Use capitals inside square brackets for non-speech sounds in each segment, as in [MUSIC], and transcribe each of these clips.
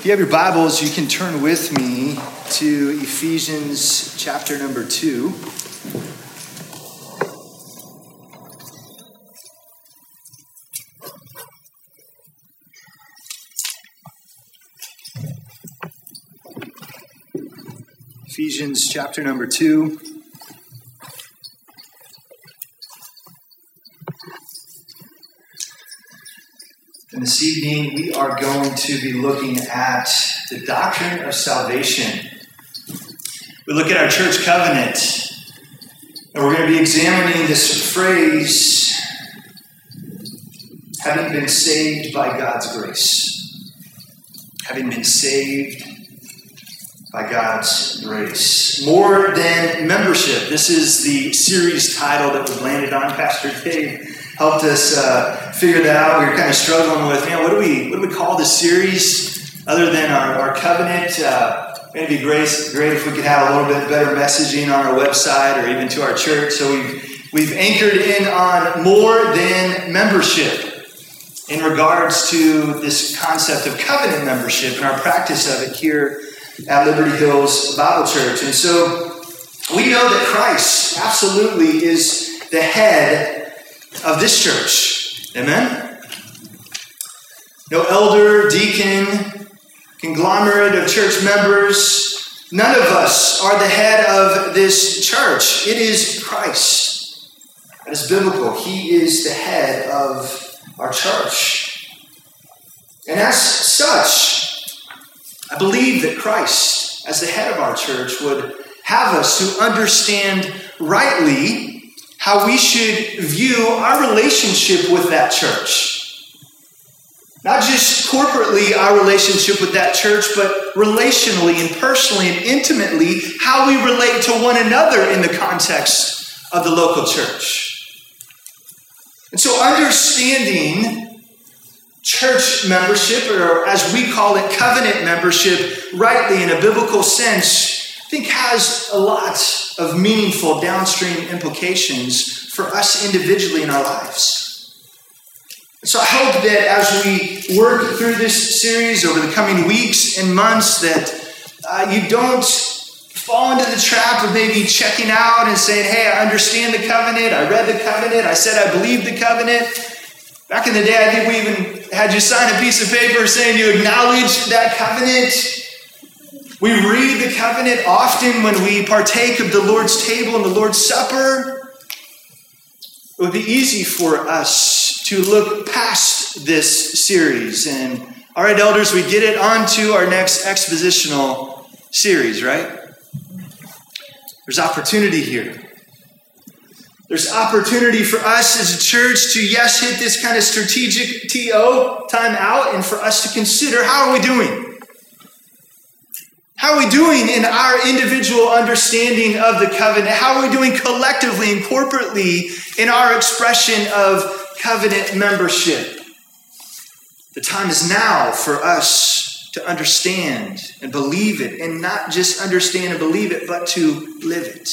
If you have your Bibles, you can turn with me to Ephesians chapter number 2. Ephesians chapter number 2. And this evening, we are going to be looking at the doctrine of salvation. We look at our church covenant, and we're going to be examining this phrase having been saved by God's grace. Having been saved by God's grace. More than membership. This is the series title that was landed on. Pastor Dave helped us uh, figure that out. We were kind of struggling with, you know, what do we what do we call this series other than our, our covenant? Uh, it'd be great, great if we could have a little bit better messaging on our website or even to our church. So we've we've anchored in on more than membership in regards to this concept of covenant membership and our practice of it here at Liberty Hills Bible Church. And so we know that Christ absolutely is the head of this church. Amen? No elder, deacon, conglomerate of church members, none of us are the head of this church. It is Christ. That is biblical. He is the head of our church. And as such, I believe that Christ, as the head of our church, would have us to understand rightly how we should view our relationship with that church. Not just corporately, our relationship with that church, but relationally and personally and intimately, how we relate to one another in the context of the local church. And so, understanding church membership, or as we call it, covenant membership, rightly in a biblical sense, think has a lot of meaningful downstream implications for us individually in our lives. So I hope that as we work through this series over the coming weeks and months, that uh, you don't fall into the trap of maybe checking out and saying, hey, I understand the covenant, I read the covenant, I said I believe the covenant. Back in the day, I think we even had you sign a piece of paper saying you acknowledge that covenant. We read the covenant often when we partake of the Lord's table and the Lord's supper. It would be easy for us to look past this series. And all right, elders, we get it on to our next expositional series, right? There's opportunity here. There's opportunity for us as a church to, yes, hit this kind of strategic TO time out and for us to consider how are we doing? How are we doing in our individual understanding of the covenant? How are we doing collectively and corporately in our expression of covenant membership? The time is now for us to understand and believe it, and not just understand and believe it, but to live it.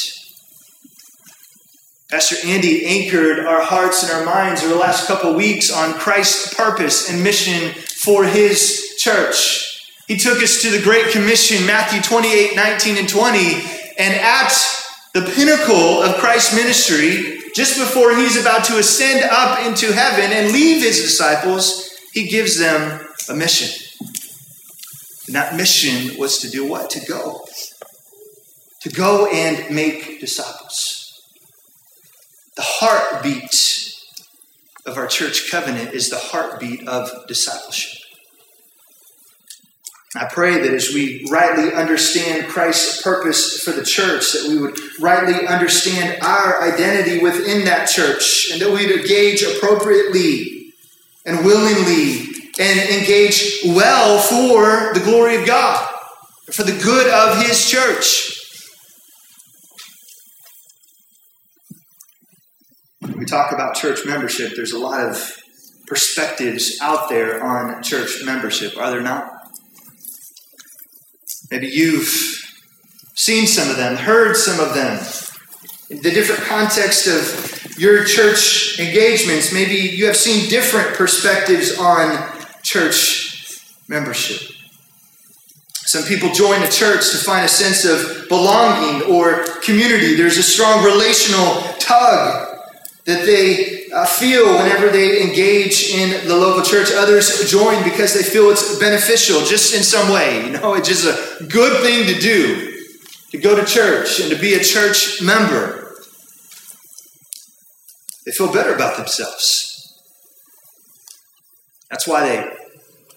Pastor Andy anchored our hearts and our minds over the last couple weeks on Christ's purpose and mission for his church. He took us to the Great Commission, Matthew 28 19 and 20, and at the pinnacle of Christ's ministry, just before he's about to ascend up into heaven and leave his disciples, he gives them a mission. And that mission was to do what? To go. To go and make disciples. The heartbeat of our church covenant is the heartbeat of discipleship. I pray that as we rightly understand Christ's purpose for the church, that we would rightly understand our identity within that church, and that we'd engage appropriately and willingly and engage well for the glory of God, for the good of His church. we talk about church membership, there's a lot of perspectives out there on church membership, are there not? Maybe you've seen some of them, heard some of them. In the different context of your church engagements, maybe you have seen different perspectives on church membership. Some people join a church to find a sense of belonging or community. There's a strong relational tug that they uh, feel whenever they engage in the local church. Others join because they feel it's beneficial, just in some way. You know, it's just a good thing to do to go to church and to be a church member. They feel better about themselves. That's why they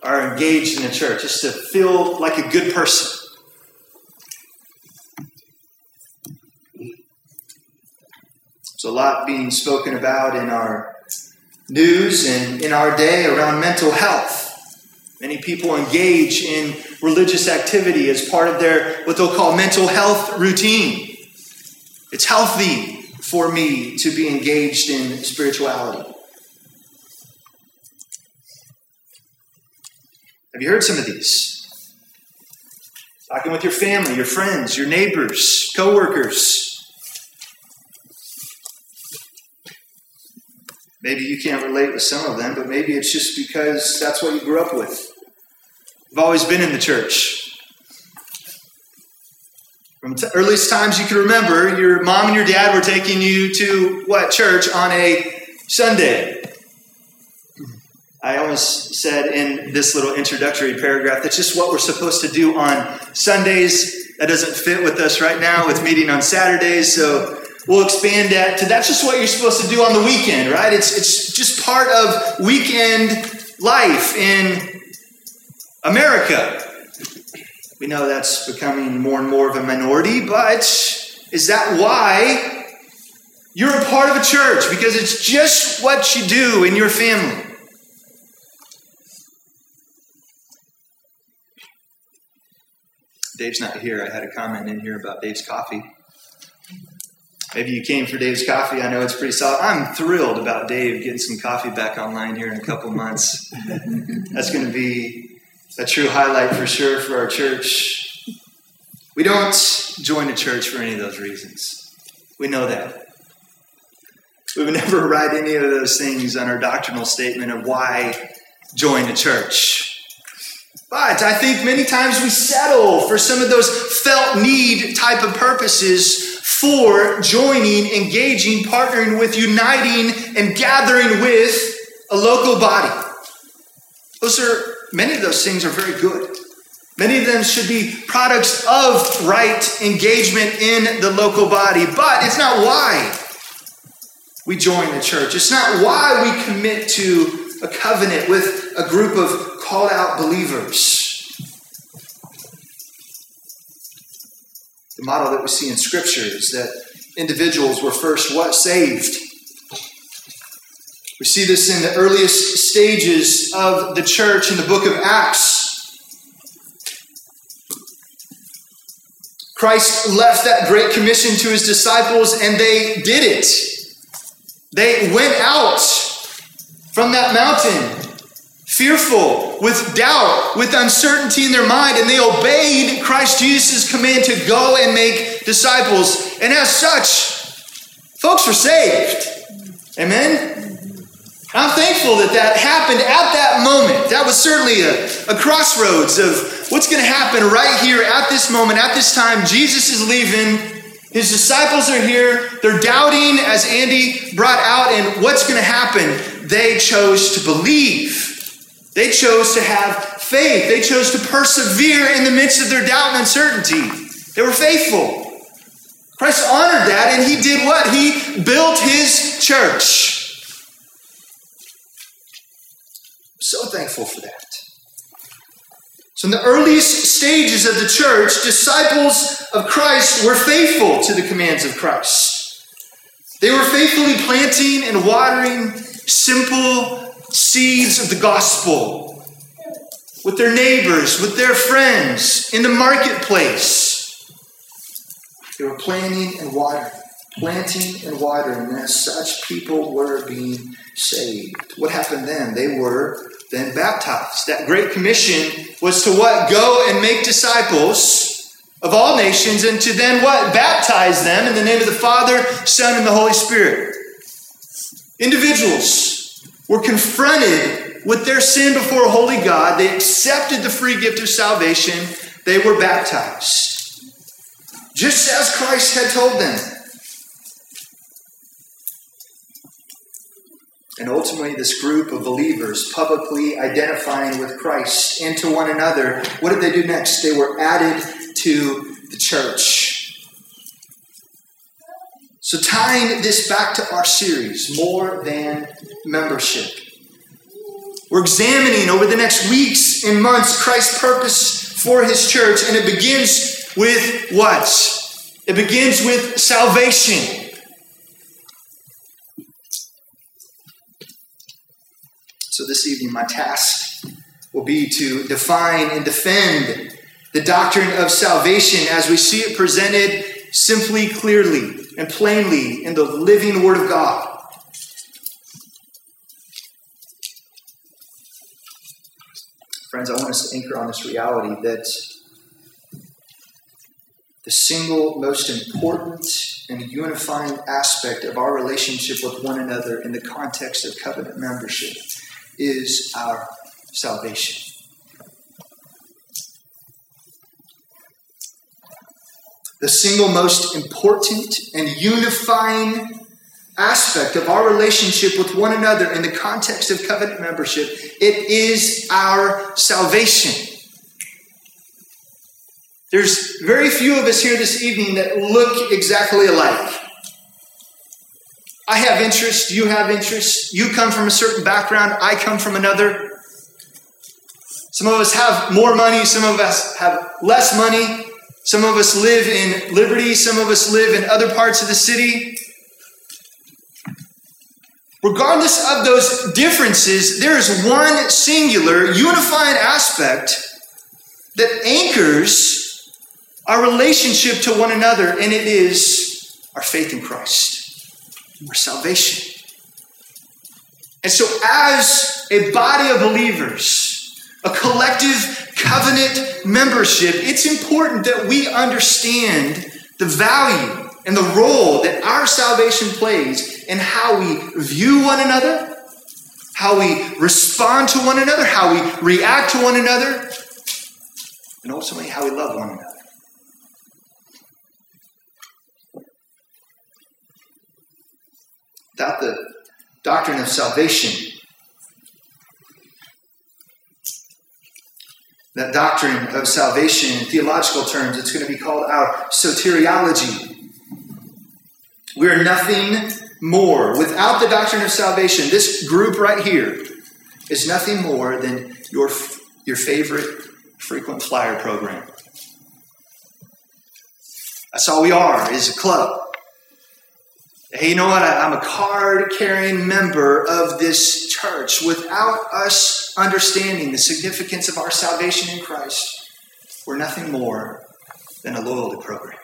are engaged in the church, just to feel like a good person. There's a lot being spoken about in our news and in our day around mental health. Many people engage in religious activity as part of their what they'll call mental health routine. It's healthy for me to be engaged in spirituality. Have you heard some of these? Talking with your family, your friends, your neighbors, coworkers, Maybe you can't relate with some of them, but maybe it's just because that's what you grew up with. You've always been in the church. From t- earliest times you can remember, your mom and your dad were taking you to what church on a Sunday. I almost said in this little introductory paragraph that's just what we're supposed to do on Sundays. That doesn't fit with us right now with meeting on Saturdays, so we'll expand that to that's just what you're supposed to do on the weekend, right? It's, it's just part of weekend life in America. We know that's becoming more and more of a minority, but is that why you're a part of a church? Because it's just what you do in your family. Dave's not here. I had a comment in here about Dave's coffee. Maybe you came for Dave's coffee. I know it's pretty solid. I'm thrilled about Dave getting some coffee back online here in a couple months. [LAUGHS] That's going to be a true highlight for sure for our church. We don't join a church for any of those reasons. We know that. We would [LAUGHS] never write any of those things on our doctrinal statement of why join a church. But I think many times we settle for some of those felt need type of purposes for joining, engaging, partnering with, uniting, and gathering with a local body. Those are many of those things are very good. Many of them should be products of right engagement in the local body, but it's not why we join the church. It's not why we commit to a covenant with a group of called out believers. The model that we see in Scripture is that individuals were first what? Saved. We see this in the earliest stages of the church in the book of Acts. Christ left that great commission to his disciples and they did it. They went out from that mountain fearful, with doubt, with uncertainty in their mind, and they obeyed Christ Jesus' command to go and make disciples. And as such, folks were saved. Amen? I'm thankful that that happened at that moment. That was certainly a, a crossroads of what's going to happen right here at this moment, at this time. Jesus is leaving. His disciples are here. They're doubting, as Andy brought out, and what's going to happen? They chose to believe. They chose to have faith. They chose to persevere in the midst of their doubt and uncertainty. They were faithful. Christ honored that, and he did what? He built his church. So thankful for that. So, in the earliest stages of the church, disciples of Christ were faithful to the commands of Christ. They were faithfully planting and watering simple seeds of the gospel with their neighbors, with their friends, in the marketplace. They were planting and watering, planting and watering, and as such, people were being saved. What happened then? They were then baptized. That great commission was to what? Go and make disciples of all nations, and to then what? Baptize them in the name of the Father, Son, and the Holy Spirit. Individuals were confronted with their sin before a holy God. They accepted the free gift of salvation. they were baptized, just as Christ had told them. And ultimately, this group of believers, publicly identifying with Christ and to one another, what did they do next? They were added to the church. So, tying this back to our series, More Than Membership. We're examining over the next weeks and months Christ's purpose for his church, and it begins with what? It begins with salvation. So this evening, my task will be to define and defend the doctrine of salvation as we see it presented simply, clearly, and plainly in the living Word of God. Friends, I want us to anchor on this reality that the single most important and unifying aspect of our relationship with one another in the context of covenant membership is our salvation. The single most important and unifying aspect of our relationship with one another in the context of covenant membership, it is our salvation. There's very few of us here this evening that look exactly alike. I have interest, you have interest, you come from a certain background, I come from another. Some of us have more money, some of us have less money, some of us live in Liberty, some of us live in other parts of the city. Regardless of those differences, there is one singular, unifying aspect that anchors our relationship to one another, and it is our faith in Christ our salvation. And so, as a body of believers, a collective covenant membership, it's important that we understand the value and the role that our salvation plays in how we view one another, how we respond to one another, how we react to one another, and ultimately how we love one another. without the doctrine of salvation, that doctrine of salvation in theological terms, it's going to be called our soteriology. We are nothing more. Without the doctrine of salvation, this group right here is nothing more than your, your favorite frequent flyer program. That's all we are, is a club. Hey, you know what? I'm a card carrying member of this church. Without us understanding the significance of our salvation in Christ, we're nothing more than a loyalty program.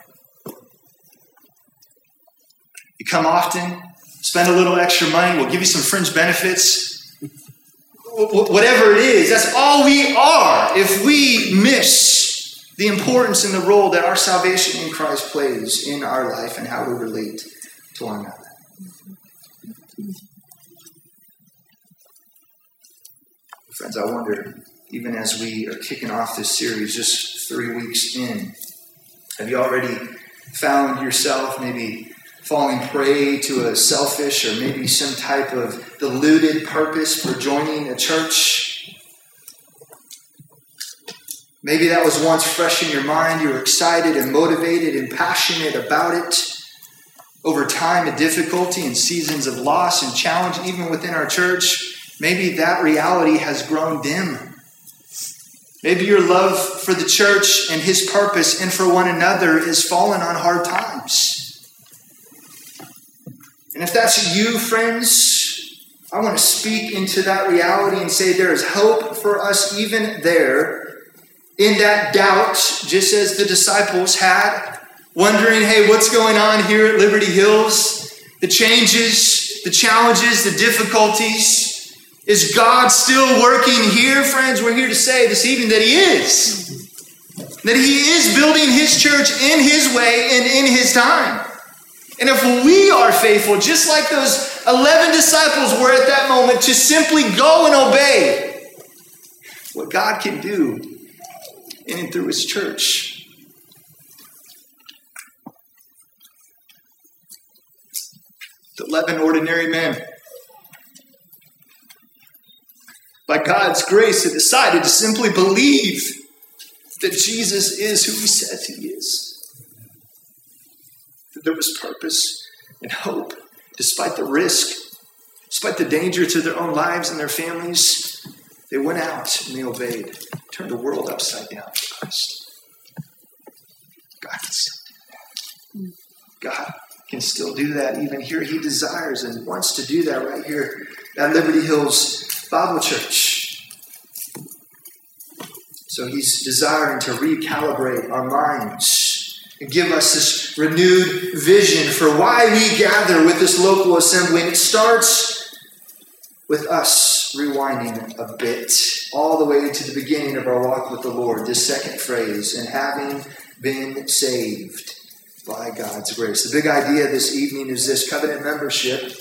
You come often, spend a little extra money, we'll give you some fringe benefits. Whatever it is, that's all we are if we miss the importance and the role that our salvation in Christ plays in our life and how we relate to one another. Friends, I wonder, even as we are kicking off this series just three weeks in, have you already found yourself maybe falling prey to a selfish or maybe some type of deluded purpose for joining a church? Maybe that was once fresh in your mind. You were excited and motivated and passionate about it over time of difficulty and seasons of loss and challenge, even within our church, maybe that reality has grown dim. Maybe your love for the church and his purpose and for one another is fallen on hard times. And if that's you, friends, I want to speak into that reality and say there is hope for us even there in that doubt, just as the disciples had wondering, hey, what's going on here at Liberty Hills? The changes, the challenges, the difficulties. Is God still working here, friends? We're here to say this evening that He is. That He is building His church in His way and in His time. And if we are faithful, just like those 11 disciples were at that moment, to simply go and obey, what God can do in and through his church. The 11 ordinary men, by God's grace, have decided to simply believe that Jesus is who he says he is. There was purpose and hope despite the risk, despite the danger to their own lives and their families. They went out and they obeyed, turned the world upside down for Christ. God can still do that. God can still do that even here. He desires and wants to do that right here at Liberty Hills Bible Church. So he's desiring to recalibrate our minds and give us this renewed vision for why we gather with this local assembly. And it starts with us rewinding a bit all the way to the beginning of our walk with the Lord, this second phrase, and having been saved by God's grace. The big idea this evening is this covenant membership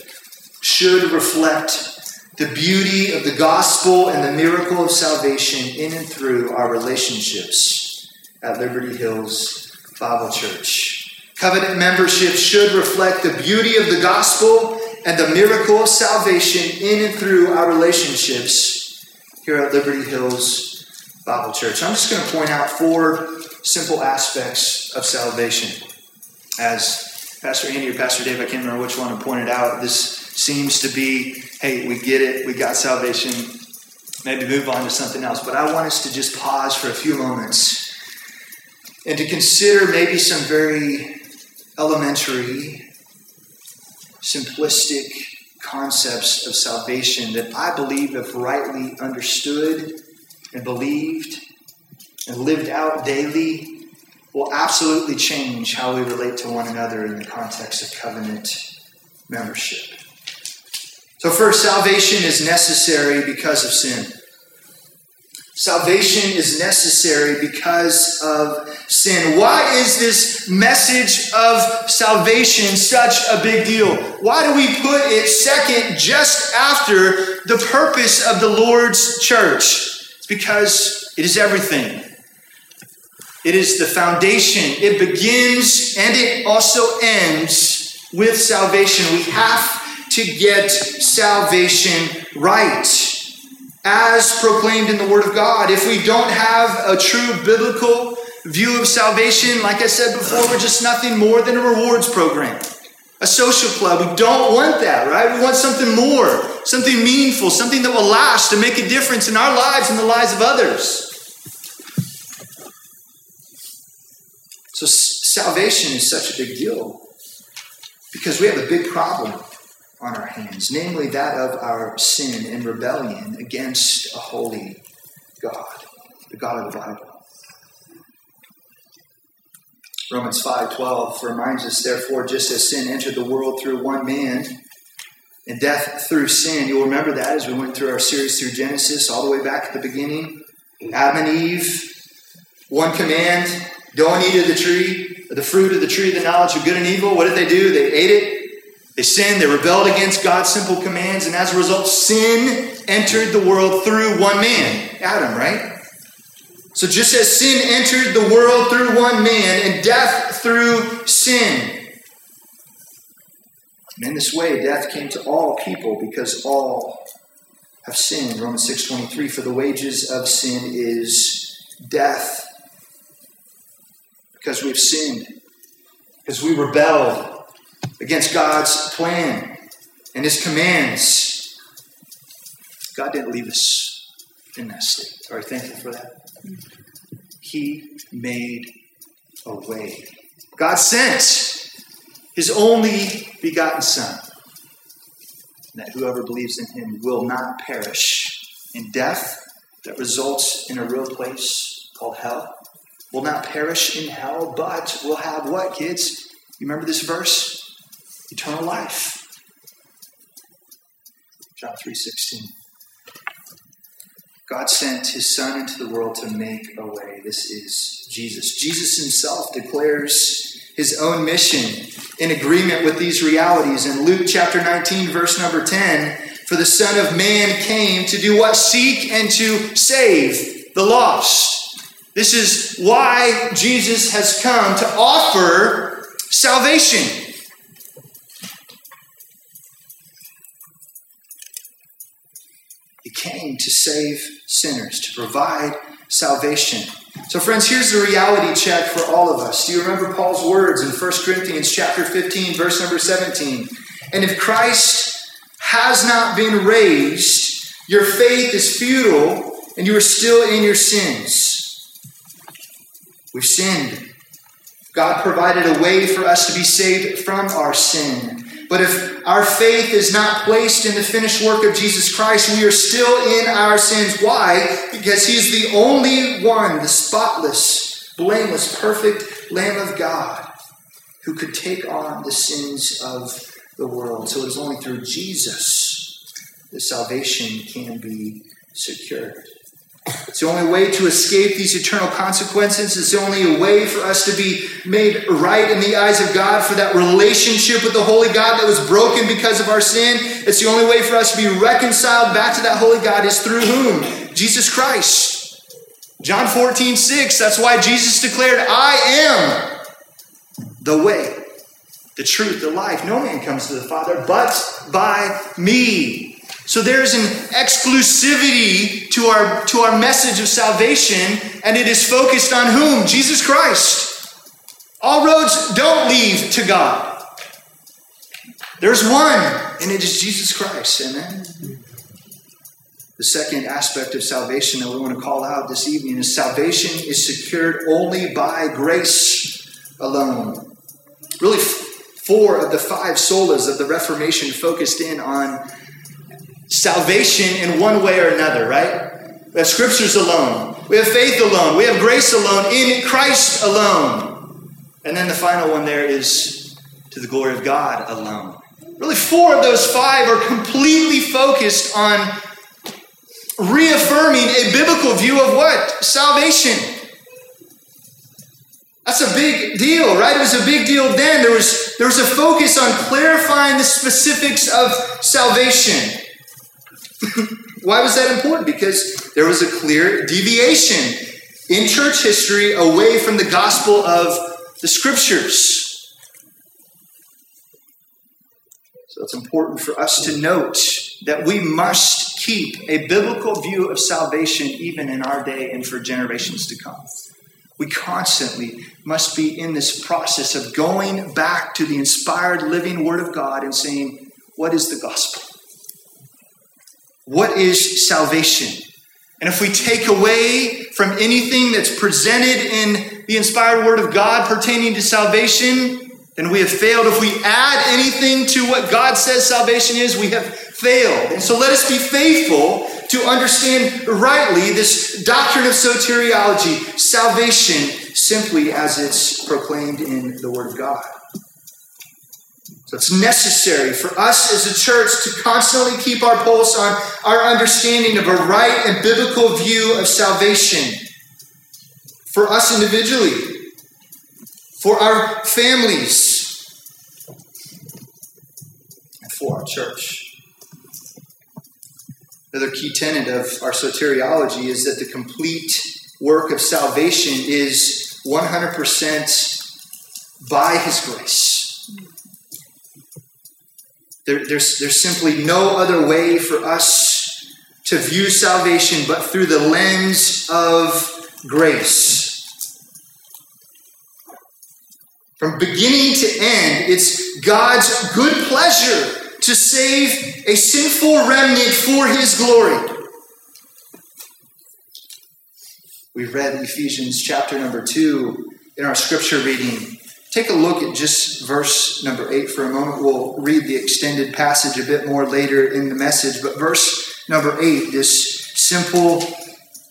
should reflect the beauty of the gospel and the miracle of salvation in and through our relationships at Liberty Hills Bible Church. Covenant membership should reflect the beauty of the gospel and the miracle of salvation in and through our relationships here at Liberty Hills Bible Church. I'm just going to point out four simple aspects of salvation. As Pastor Andy or Pastor Dave, I can't remember which one, pointed out, this seems to be hey, we get it, we got salvation, maybe move on to something else. But I want us to just pause for a few moments and to consider maybe some very elementary, simplistic concepts of salvation that I believe, if rightly understood and believed and lived out daily, will absolutely change how we relate to one another in the context of covenant membership. So, first, salvation is necessary because of sin. Salvation is necessary because of sin. Why is this message of salvation such a big deal? Why do we put it second just after the purpose of the Lord's church? It's because it is everything. It is the foundation. It begins and it also ends with salvation. We have to get salvation right as proclaimed in the Word of God. If we don't have a true biblical view of salvation, like I said before, we're just nothing more than a rewards program, a social club. We don't want that, right? We want something more, something meaningful, something that will last and make a difference in our lives and the lives of others. So, salvation is such a big deal because we have a big problem on our hands, namely that of our sin and rebellion against a holy God, the God of the Bible. Romans 5:12 reminds us therefore just as sin entered the world through one man and death through sin. You'll remember that as we went through our series through Genesis all the way back at the beginning. Adam and Eve one command don't eat of the tree the fruit of the tree the knowledge of good and evil. What did they do? They ate it they sinned, they rebelled against God's simple commands, and as a result, sin entered the world through one man, Adam, right? So just as sin entered the world through one man and death through sin. And in this way, death came to all people because all have sinned. Romans 6.23, for the wages of sin is death. Because we've sinned. Because we rebelled against God's plan and His commands. God didn't leave us in that state. Are you thankful for that? He made a way. God sent His only begotten Son, that whoever believes in Him will not perish in death that results in a real place called hell. Will not perish in hell, but will have what, kids? You remember this verse? Eternal life. John 3:16. God sent his son into the world to make a way. This is Jesus. Jesus himself declares his own mission in agreement with these realities. In Luke chapter 19 verse number 10, for the son of man came to do what seek and to save the lost. This is why Jesus has come to offer salvation. Came to save sinners, to provide salvation. So, friends, here's the reality check for all of us. Do you remember Paul's words in 1 Corinthians chapter 15, verse number 17? And if Christ has not been raised, your faith is futile and you are still in your sins. We've sinned. God provided a way for us to be saved from our sin. But if our faith is not placed in the finished work of Jesus Christ, we are still in our sins. Why? Because He is the only one, the spotless, blameless, perfect Lamb of God who could take on the sins of the world. So it is only through Jesus that salvation can be secured. It's the only way to escape these eternal consequences. It's the only way for us to be made right in the eyes of God for that relationship with the Holy God that was broken because of our sin. It's the only way for us to be reconciled back to that Holy God is through whom? Jesus Christ. John 14, 6. That's why Jesus declared, I am the way, the truth, the life. No man comes to the Father but by me. So there's an exclusivity to our, to our message of salvation, and it is focused on whom? Jesus Christ. All roads don't lead to God. There's one, and it is Jesus Christ. Amen. The second aspect of salvation that we want to call out this evening is salvation is secured only by grace alone. Really, four of the five solas of the Reformation focused in on salvation in one way or another, right? We have scriptures alone. We have faith alone. We have grace alone in Christ alone. And then the final one there is to the glory of God alone. Really, four of those five are completely focused on reaffirming a biblical view of what? Salvation. That's a big deal, right? It was a big deal then. There was, there was a focus on clarifying the specifics of salvation. Why was that important? Because there was a clear deviation in church history away from the gospel of the scriptures. So it's important for us to note that we must keep a biblical view of salvation even in our day and for generations to come. We constantly must be in this process of going back to the inspired living Word of God and saying, What is the gospel? What is salvation? And if we take away from anything that's presented in the inspired word of God pertaining to salvation, then we have failed. If we add anything to what God says salvation is, we have failed. And so let us be faithful to understand rightly this doctrine of soteriology, salvation, simply as it's proclaimed in the Word of God. So it's necessary for us as a church to constantly keep our pulse on our understanding of a right and biblical view of salvation. For us individually, for our families, and for our church. Another key tenet of our soteriology is that the complete work of salvation is 100% by His grace. There, there's, there's simply no other way for us to view salvation but through the lens of grace. From beginning to end, it's God's good pleasure to save a sinful remnant for his glory. We read Ephesians chapter number 2 in our scripture reading. Take a look at just verse number 8 for a moment. We'll read the extended passage a bit more later in the message. But verse number 8, this simple,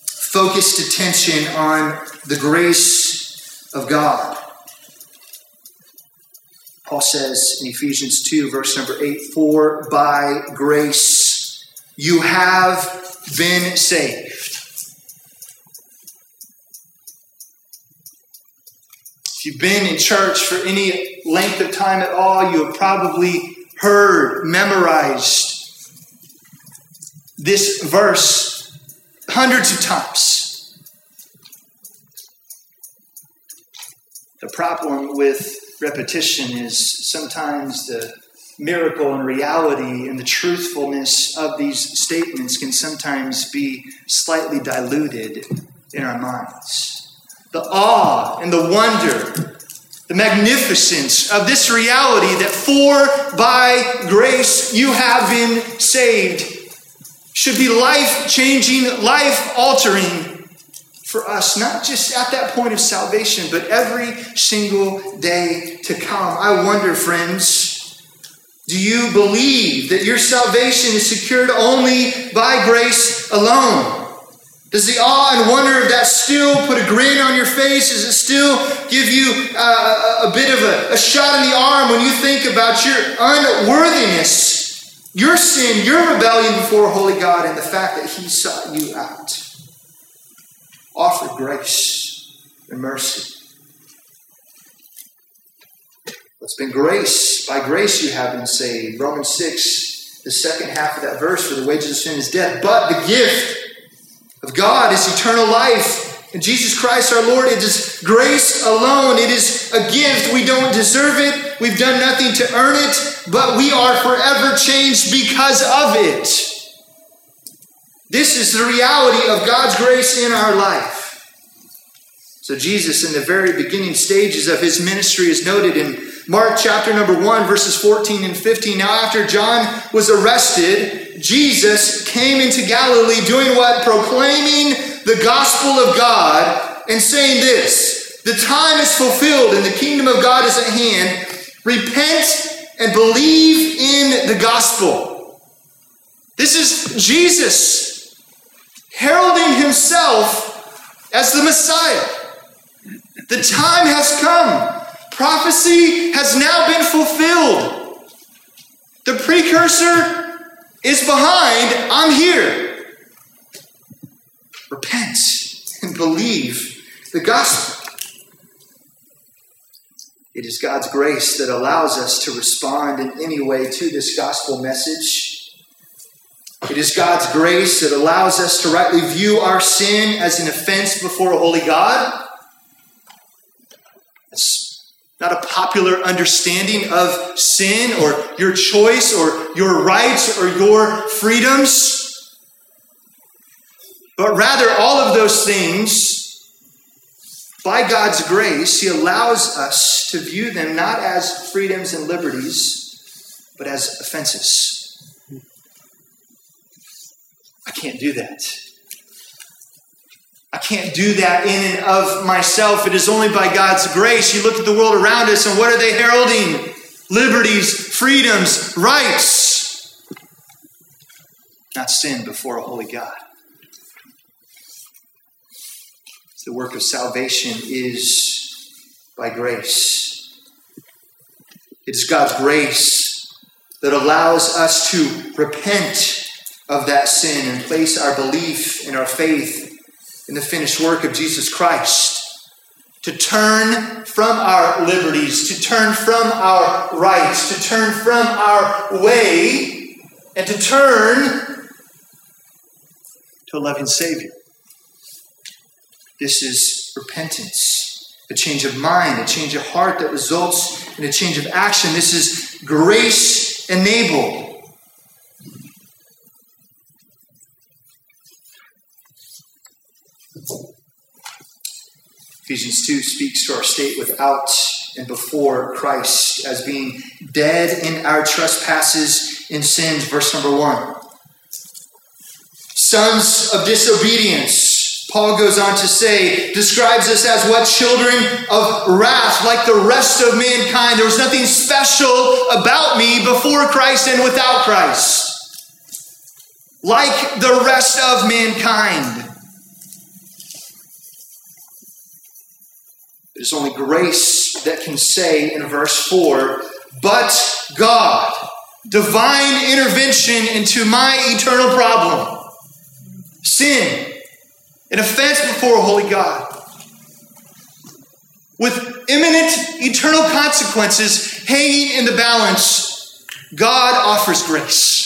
focused attention on the grace of God. Paul says in Ephesians 2, verse number 8, For by grace you have been saved If you've been in church for any length of time at all, you have probably heard, memorized this verse hundreds of times. The problem with repetition is sometimes the miracle and reality and the truthfulness of these statements can sometimes be slightly diluted in our minds. The awe and the wonder, the magnificence of this reality that for by grace you have been saved should be life changing, life altering for us, not just at that point of salvation, but every single day to come. I wonder, friends, do you believe that your salvation is secured only by grace alone? Does the awe and wonder of that still put a grin on your face? Does it still give you uh, a bit of a, a shot in the arm when you think about your unworthiness, your sin, your rebellion before Holy God, and the fact that He sought you out? offer grace and mercy. It's been grace. By grace you have been saved. Romans 6, the second half of that verse, for the wages of sin is death. But the gift of God is eternal life. In Jesus Christ our Lord, it is grace alone. It is a gift. We don't deserve it. We've done nothing to earn it, but we are forever changed because of it. This is the reality of God's grace in our life. So, Jesus, in the very beginning stages of his ministry, is noted in Mark chapter number 1, verses 14 and 15. Now, after John was arrested, Jesus came into Galilee doing what? Proclaiming the gospel of God and saying this The time is fulfilled and the kingdom of God is at hand. Repent and believe in the gospel. This is Jesus heralding himself as the Messiah. The time has come. Prophecy has now been fulfilled. The precursor is behind. I'm here. Repent and believe the gospel. It is God's grace that allows us to respond in any way to this gospel message. It is God's grace that allows us to rightly view our sin as an offense before a holy God. Not a popular understanding of sin or your choice or your rights or your freedoms, but rather all of those things, by God's grace, He allows us to view them not as freedoms and liberties, but as offenses. I can't do that. I can't do that in and of myself. It is only by God's grace. You look at the world around us, and what are they heralding? Liberties, freedoms, rights. Not sin before a holy God. The work of salvation is by grace. It is God's grace that allows us to repent of that sin and place our belief and our faith in the finished work of Jesus Christ. To turn from our liberties, to turn from our rights, to turn from our way, and to turn to a loving Savior. This is repentance, a change of mind, a change of heart that results in a change of action. This is grace enabled. Ephesians 2 speaks to our state without and before Christ as being dead in our trespasses and sins. Verse number 1. Sons of disobedience, Paul goes on to say, describes us as what children of wrath, like the rest of mankind. There was nothing special about me before Christ and without Christ. Like the rest of mankind. It is only grace that can say in verse 4, but God, divine intervention into my eternal problem. Sin, an offense before a holy God. With imminent eternal consequences hanging in the balance, God offers grace.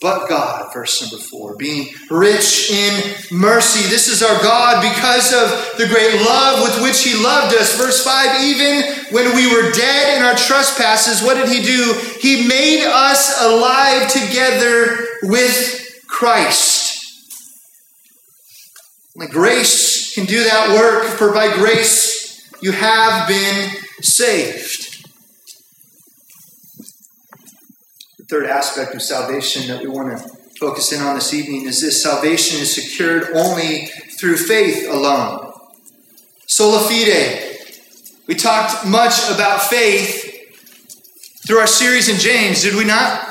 But God, verse number four, being rich in mercy. This is our God because of the great love with which He loved us. Verse five, even when we were dead in our trespasses, what did He do? He made us alive together with Christ. Only grace can do that work, for by grace you have been saved. Third aspect of salvation that we want to focus in on this evening is this salvation is secured only through faith alone. Sola fide. We talked much about faith through our series in James, did we not?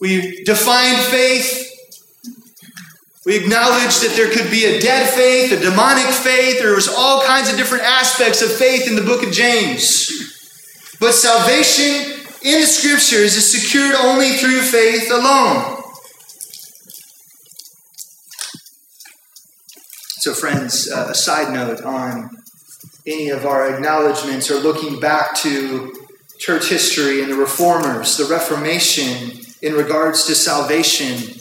We defined faith. We acknowledged that there could be a dead faith, a demonic faith. There was all kinds of different aspects of faith in the book of James. But salvation in the scriptures is secured only through faith alone. So, friends, uh, a side note on any of our acknowledgments or looking back to church history and the reformers, the Reformation in regards to salvation.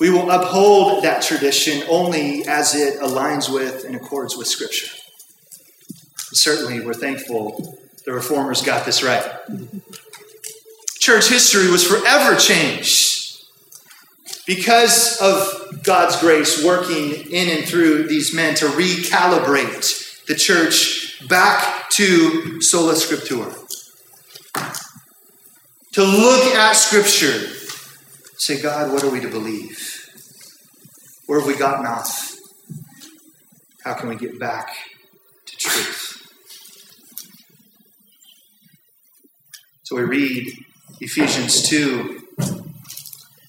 We will uphold that tradition only as it aligns with and accords with Scripture. Certainly, we're thankful the reformers got this right. Church history was forever changed because of God's grace working in and through these men to recalibrate the church back to sola scriptura. To look at Scripture, say, God, what are we to believe? Where have we gotten off? How can we get back to truth? So we read Ephesians 2.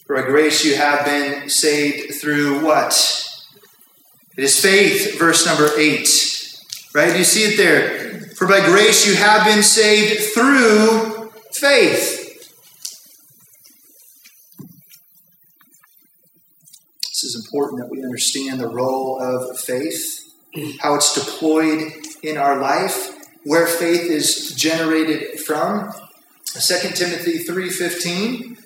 For by grace you have been saved through what? It is faith, verse number 8. Right? You see it there. For by grace you have been saved through faith. This is important that we understand the role of faith, how it's deployed in our life, where faith is generated from, 2 Timothy 3.15.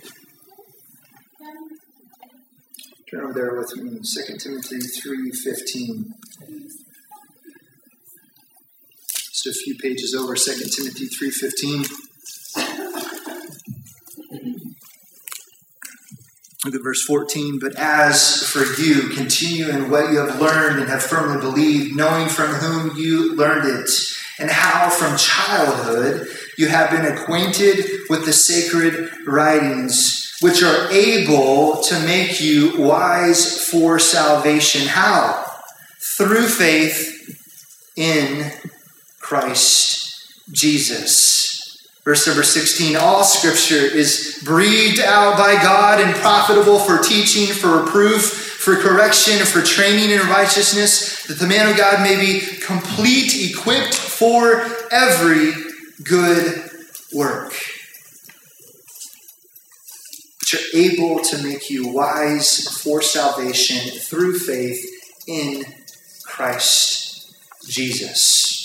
Turn over there with me. 2 Timothy 3.15. Just a few pages over 2 Timothy 3.15. Look at verse 14. But as for you, continue in what you have learned and have firmly believed, knowing from whom you learned it, and how from childhood you have been acquainted with the sacred writings, which are able to make you wise for salvation. How? Through faith in Christ Jesus. Verse number 16 All scripture is breathed out by God and profitable for teaching, for reproof, for correction, for training in righteousness, that the man of God may be complete, equipped for every good work, which are able to make you wise for salvation through faith in Christ Jesus.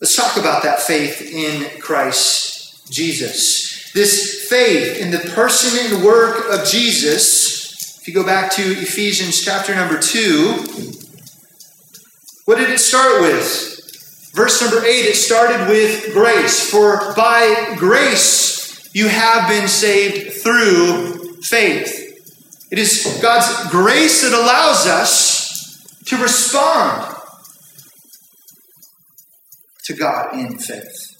Let's talk about that faith in Christ Jesus. This faith in the person and work of Jesus, if you go back to Ephesians chapter number 2, what did it start with? Verse number 8, it started with grace. For by grace you have been saved through faith. It is God's grace that allows us to respond to God in faith.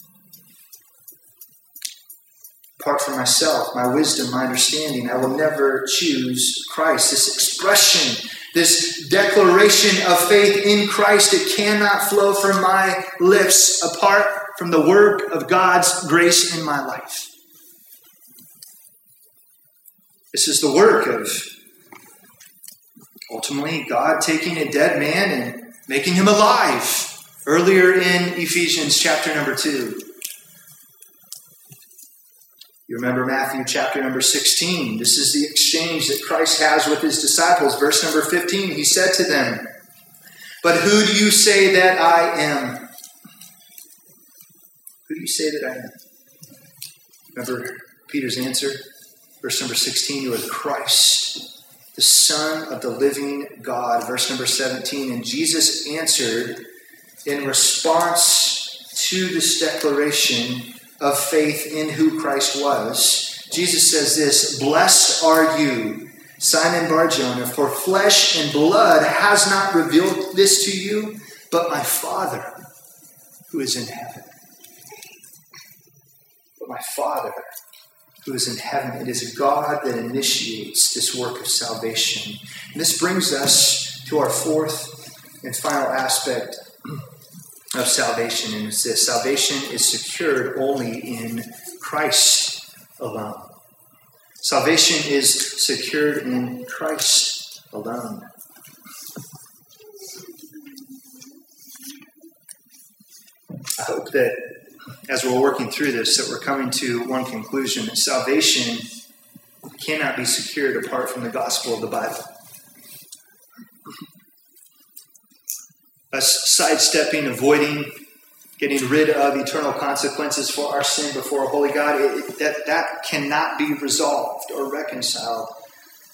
Apart from myself, my wisdom, my understanding, I will never choose Christ. This expression this declaration of faith in Christ, it cannot flow from my lips apart from the work of God's grace in my life. This is the work of ultimately God taking a dead man and making him alive. Earlier in Ephesians chapter number 2. You remember Matthew chapter number 16. This is the exchange that Christ has with his disciples. Verse number 15, he said to them, But who do you say that I am? Who do you say that I am? Remember Peter's answer, verse number 16, you are the Christ, the Son of the living God. Verse number 17, and Jesus answered in response to this declaration of faith in who Christ was. Jesus says this Blessed are you, Simon Barjona, for flesh and blood has not revealed this to you, but my Father who is in heaven. But my Father who is in heaven. It is God that initiates this work of salvation. And this brings us to our fourth and final aspect of salvation, and it's this salvation is secured only in Christ alone. Salvation is secured in Christ alone. I hope that as we're working through this, that we're coming to one conclusion that salvation cannot be secured apart from the gospel of the Bible. Us sidestepping, avoiding, getting rid of eternal consequences for our sin before a holy God, it, that, that cannot be resolved or reconciled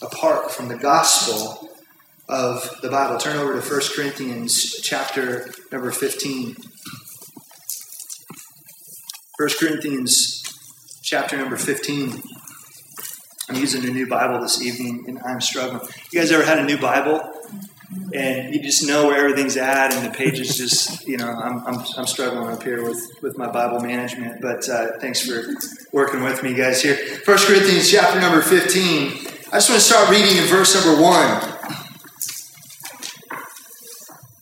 apart from the gospel of the Bible. Turn over to 1 Corinthians chapter number 15. 1 Corinthians chapter number 15. I'm using a new Bible this evening and I'm struggling. You guys ever had a new Bible? And you just know where everything's at, and the pages just, you know, I'm, I'm, I'm struggling up here with, with my Bible management. But uh, thanks for working with me, guys, here. First Corinthians chapter number 15. I just want to start reading in verse number 1.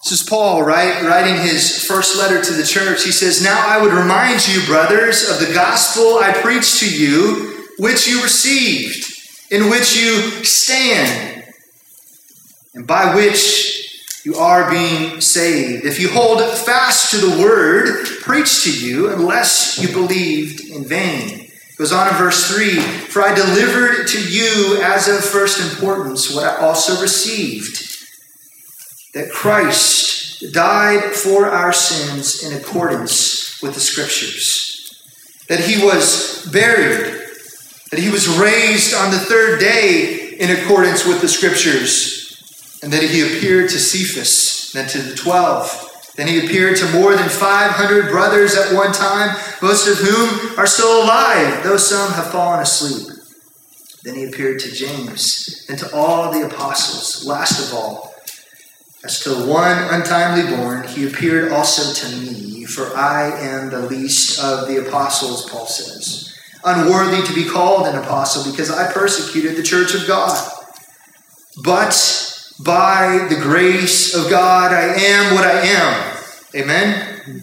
This is Paul, right? Writing his first letter to the church. He says, Now I would remind you, brothers, of the gospel I preached to you, which you received, in which you stand, and by which you are being saved. If you hold fast to the word preached to you, unless you believed in vain. It goes on in verse 3 For I delivered to you as of first importance what I also received that Christ died for our sins in accordance with the Scriptures, that he was buried, that he was raised on the third day in accordance with the Scriptures, and then he appeared to Cephas, then to the twelve. Then he appeared to more than 500 brothers at one time, most of whom are still alive, though some have fallen asleep. Then he appeared to James, and to all the apostles. Last of all, as to one untimely born, he appeared also to me, for I am the least of the apostles, Paul says, unworthy to be called an apostle because I persecuted the church of God. But by the grace of God, I am what I am. Amen?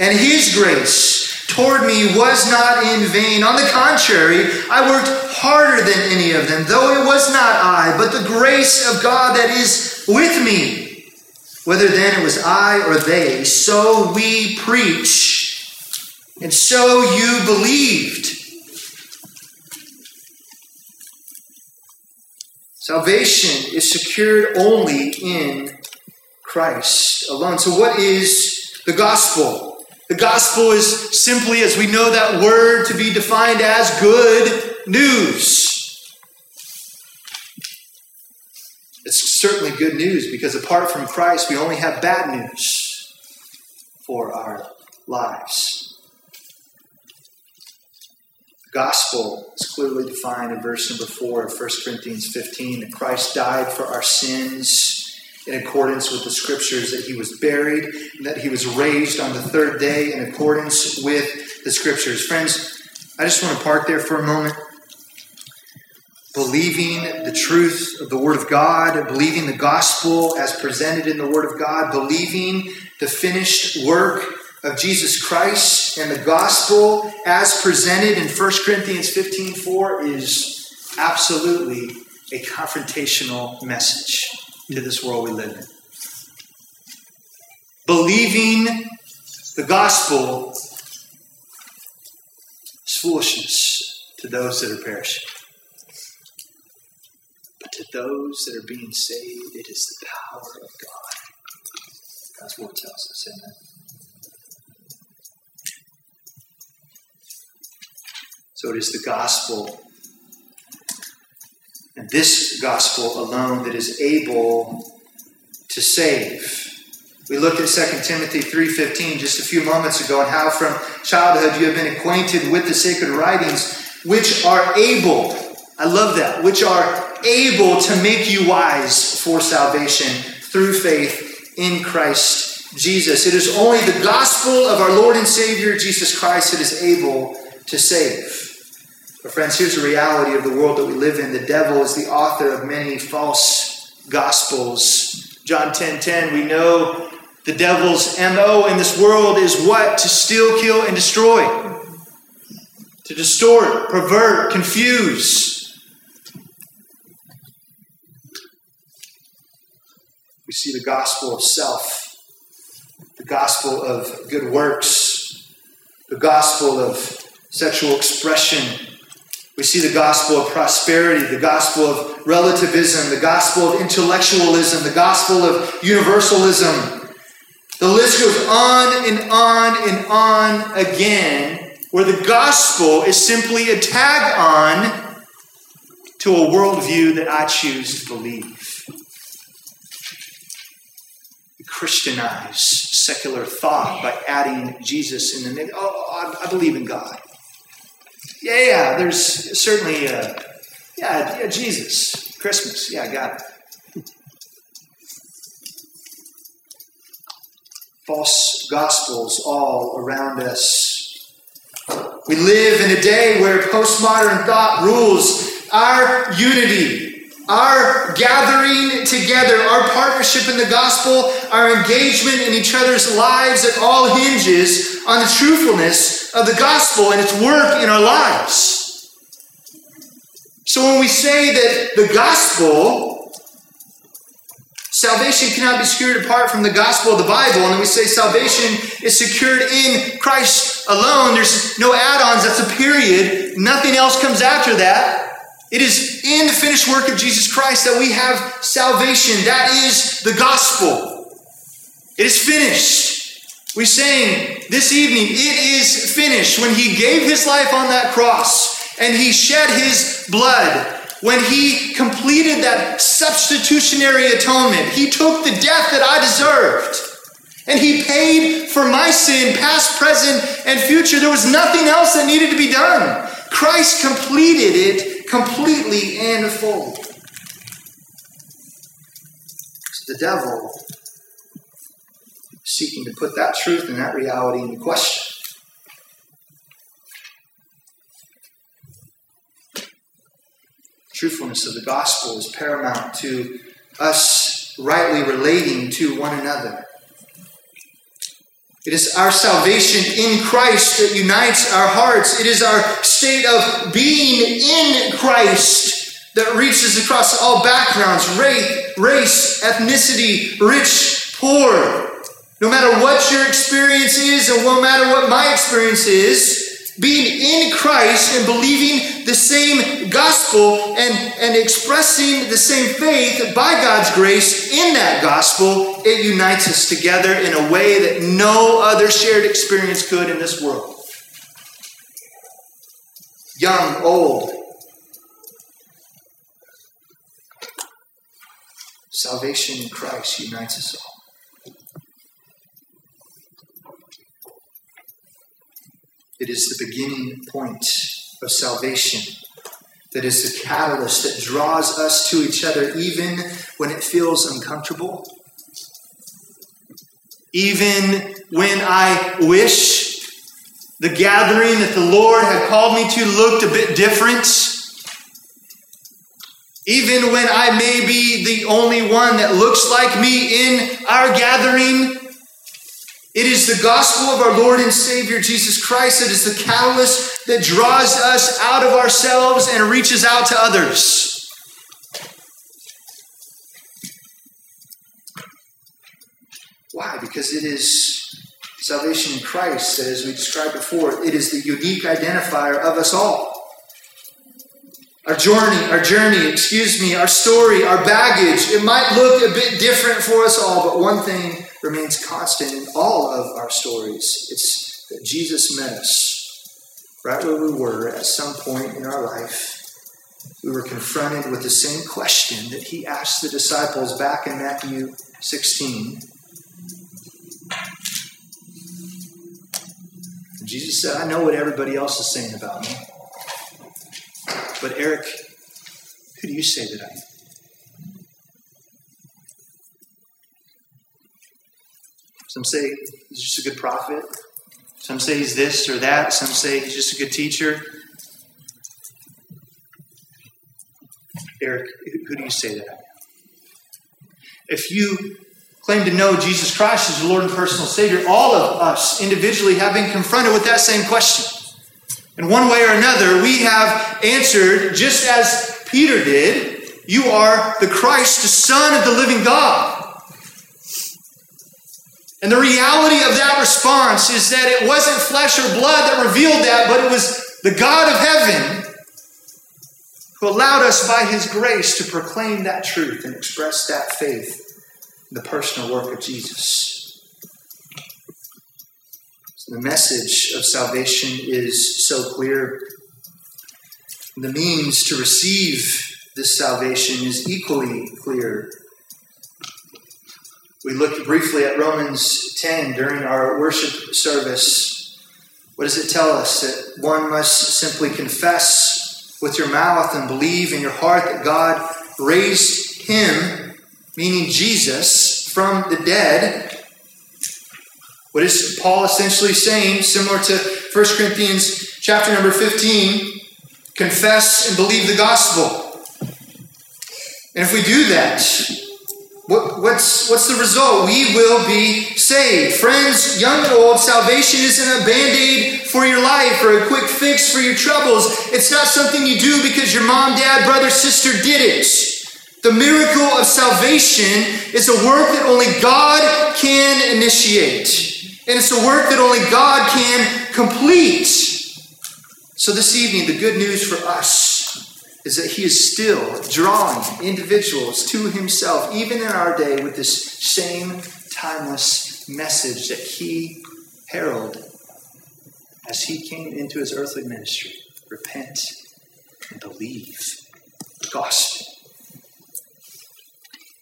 And his grace toward me was not in vain. On the contrary, I worked harder than any of them, though it was not I, but the grace of God that is with me. Whether then it was I or they, so we preach, and so you believed. Salvation is secured only in Christ alone. So, what is the gospel? The gospel is simply, as we know that word to be defined as good news. It's certainly good news because apart from Christ, we only have bad news for our lives. Gospel is clearly defined in verse number 4 of 1 Corinthians 15 that Christ died for our sins in accordance with the scriptures, that he was buried, and that he was raised on the third day in accordance with the scriptures. Friends, I just want to park there for a moment believing the truth of the Word of God, believing the gospel as presented in the Word of God, believing the finished work of Jesus Christ and the gospel as presented in 1 Corinthians 15 4 is absolutely a confrontational message to this world we live in. Believing the gospel is foolishness to those that are perishing But to those that are being saved, it is the power of God. God's word tells us, amen. So it is the gospel. And this gospel alone that is able to save. We looked at 2 Timothy 3:15 just a few moments ago and how from childhood you have been acquainted with the sacred writings which are able I love that which are able to make you wise for salvation through faith in Christ Jesus. It is only the gospel of our Lord and Savior Jesus Christ that is able to save. But friends, here's the reality of the world that we live in. The devil is the author of many false gospels. John 10:10, 10, 10, we know the devil's MO in this world is what? To steal, kill, and destroy. To distort, pervert, confuse. We see the gospel of self, the gospel of good works, the gospel of sexual expression, we see the gospel of prosperity, the gospel of relativism, the gospel of intellectualism, the gospel of universalism. The list goes on and on and on again, where the gospel is simply a tag on to a worldview that I choose to believe. We Christianize secular thought by adding Jesus in the name. Oh, I believe in God. Yeah, yeah, there's certainly, uh, yeah, yeah, Jesus, Christmas. Yeah, I got it. False gospels all around us. We live in a day where postmodern thought rules our unity our gathering together, our partnership in the gospel, our engagement in each other's lives, it all hinges on the truthfulness of the gospel and its work in our lives. So when we say that the gospel, salvation cannot be secured apart from the gospel of the Bible, and then we say salvation is secured in Christ alone, there's no add ons, that's a period, nothing else comes after that. It is in the finished work of Jesus Christ that we have salvation. That is the gospel. It is finished. We sang this evening, it is finished. When he gave his life on that cross and he shed his blood, when he completed that substitutionary atonement, he took the death that I deserved. And he paid for my sin, past, present, and future. There was nothing else that needed to be done. Christ completed it completely and full. The devil seeking to put that truth and that reality into question. Truthfulness of the gospel is paramount to us rightly relating to one another. It is our salvation in Christ that unites our hearts. It is our state of being in Christ that reaches across all backgrounds race, race, ethnicity, rich, poor. No matter what your experience is, and no matter what my experience is, being in Christ and believing the same gospel and, and expressing the same faith by God's grace in that gospel, it unites us together in a way that no other shared experience could in this world. Young, old, salvation in Christ unites us all. It is the beginning point of salvation. That is the catalyst that draws us to each other even when it feels uncomfortable. Even when I wish the gathering that the Lord had called me to looked a bit different. Even when I may be the only one that looks like me in our gathering, it is the gospel of our Lord and Savior Jesus Christ that is the catalyst that draws us out of ourselves and reaches out to others. Why? Because it is salvation in Christ that, as we described before, it is the unique identifier of us all. Our journey, our journey, excuse me, our story, our baggage, it might look a bit different for us all, but one thing remains constant in all of our stories. It's that Jesus met us right where we were at some point in our life, we were confronted with the same question that he asked the disciples back in Matthew 16. Jesus said, I know what everybody else is saying about me. But Eric, who do you say that I am? Some say he's just a good prophet. Some say he's this or that. Some say he's just a good teacher. Eric, who do you say that If you claim to know Jesus Christ as your Lord and personal Savior, all of us individually have been confronted with that same question. In one way or another, we have answered just as Peter did You are the Christ, the Son of the living God. And the reality of that response is that it wasn't flesh or blood that revealed that, but it was the God of heaven who allowed us by his grace to proclaim that truth and express that faith in the personal work of Jesus. So the message of salvation is so clear. The means to receive this salvation is equally clear. We looked briefly at Romans 10 during our worship service. What does it tell us? That one must simply confess with your mouth and believe in your heart that God raised him, meaning Jesus, from the dead. What is Paul essentially saying, similar to 1 Corinthians chapter number 15? Confess and believe the gospel. And if we do that, what, what's, what's the result? We will be saved. Friends, young and old, salvation isn't a band aid for your life or a quick fix for your troubles. It's not something you do because your mom, dad, brother, sister did it. The miracle of salvation is a work that only God can initiate, and it's a work that only God can complete. So, this evening, the good news for us is that he is still drawing individuals to himself, even in our day, with this same timeless message that he heralded as he came into his earthly ministry repent and believe the gospel.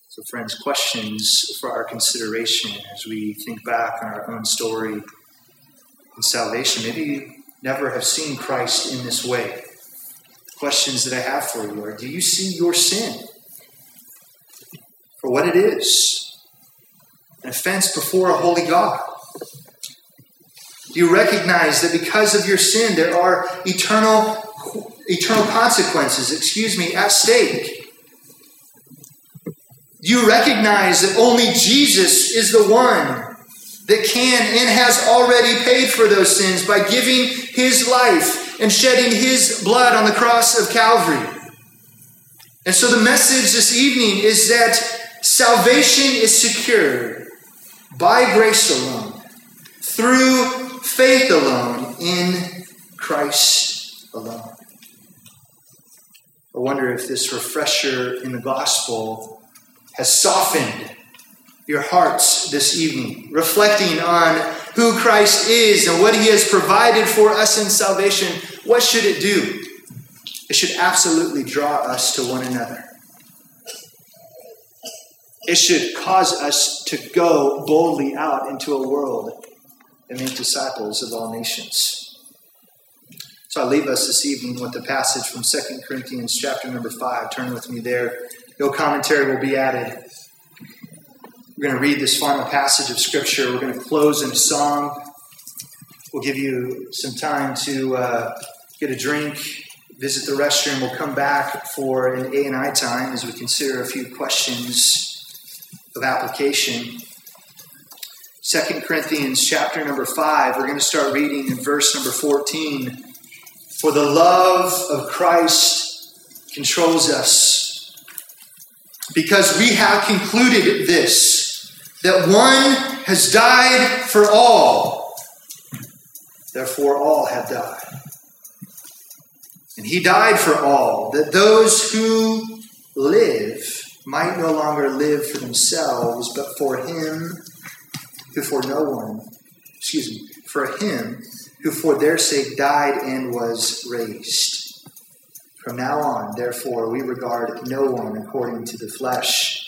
So, friends, questions for our consideration as we think back on our own story and salvation. Maybe you never have seen Christ in this way questions that I have for you are Do you see your sin for what it is? An offense before a holy God. Do you recognize that because of your sin, there are eternal, eternal consequences, excuse me, at stake? Do you recognize that only Jesus is the one that can and has already paid for those sins by giving his life and shedding his blood on the cross of Calvary. And so the message this evening is that salvation is secured by grace alone, through faith alone, in Christ alone. I wonder if this refresher in the gospel has softened your hearts this evening, reflecting on who Christ is and what he has provided for us in salvation, what should it do? It should absolutely draw us to one another. It should cause us to go boldly out into a world and make disciples of all nations. So I leave us this evening with a passage from 2 Corinthians chapter number 5. Turn with me there. No commentary will be added. We're going to read this final passage of Scripture. We're going to close in a song. We'll give you some time to uh, get a drink, visit the restroom. We'll come back for an A and I time as we consider a few questions of application. Second Corinthians chapter number 5, we're going to start reading in verse number 14. For the love of Christ controls us because we have concluded this that one has died for all, therefore all have died. And he died for all, that those who live might no longer live for themselves, but for him who for no one, excuse me, for him who for their sake died and was raised. From now on, therefore, we regard no one according to the flesh.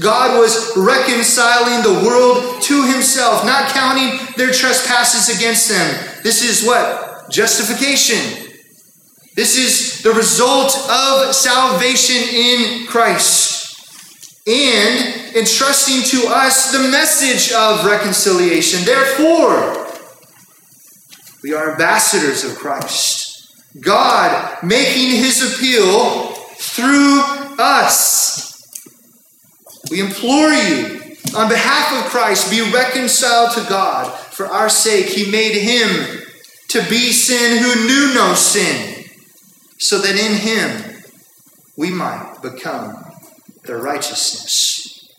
God was reconciling the world to himself, not counting their trespasses against them. This is what? Justification. This is the result of salvation in Christ. And entrusting to us the message of reconciliation. Therefore, we are ambassadors of Christ. God making his appeal through us. We implore you, on behalf of Christ, be reconciled to God. For our sake, he made him to be sin who knew no sin, so that in him we might become the righteousness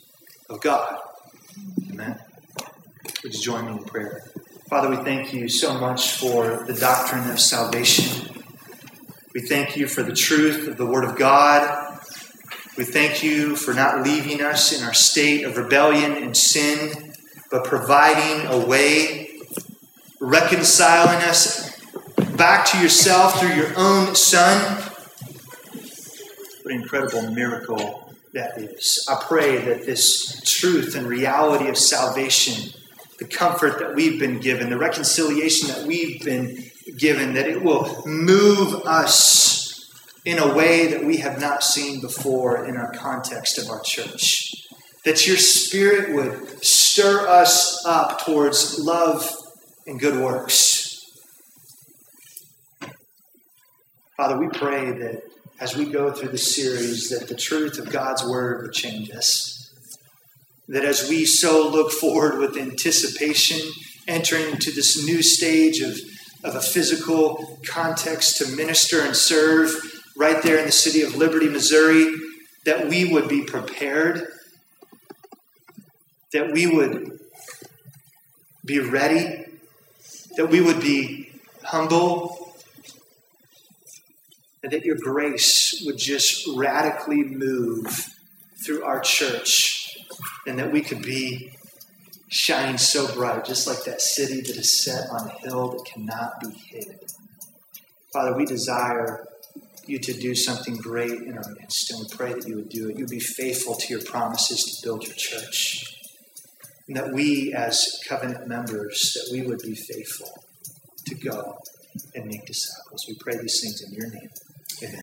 of God. Amen. Would you join me in prayer? Father, we thank you so much for the doctrine of salvation. We thank you for the truth of the Word of God. We thank you for not leaving us in our state of rebellion and sin, but providing a way, reconciling us back to yourself through your own Son. What an incredible miracle that is. I pray that this truth and reality of salvation, the comfort that we've been given, the reconciliation that we've been given, that it will move us in a way that we have not seen before in our context of our church. That your spirit would stir us up towards love and good works. Father, we pray that as we go through the series, that the truth of God's word would change us. That as we so look forward with anticipation, entering into this new stage of of a physical context to minister and serve right there in the city of Liberty, Missouri, that we would be prepared, that we would be ready, that we would be humble, and that your grace would just radically move through our church, and that we could be shining so bright, just like that city that is set on a hill that cannot be hid. Father, we desire you to do something great in our midst, and we pray that you would do it. You'd be faithful to your promises to build your church. And that we, as covenant members, that we would be faithful to go and make disciples. We pray these things in your name.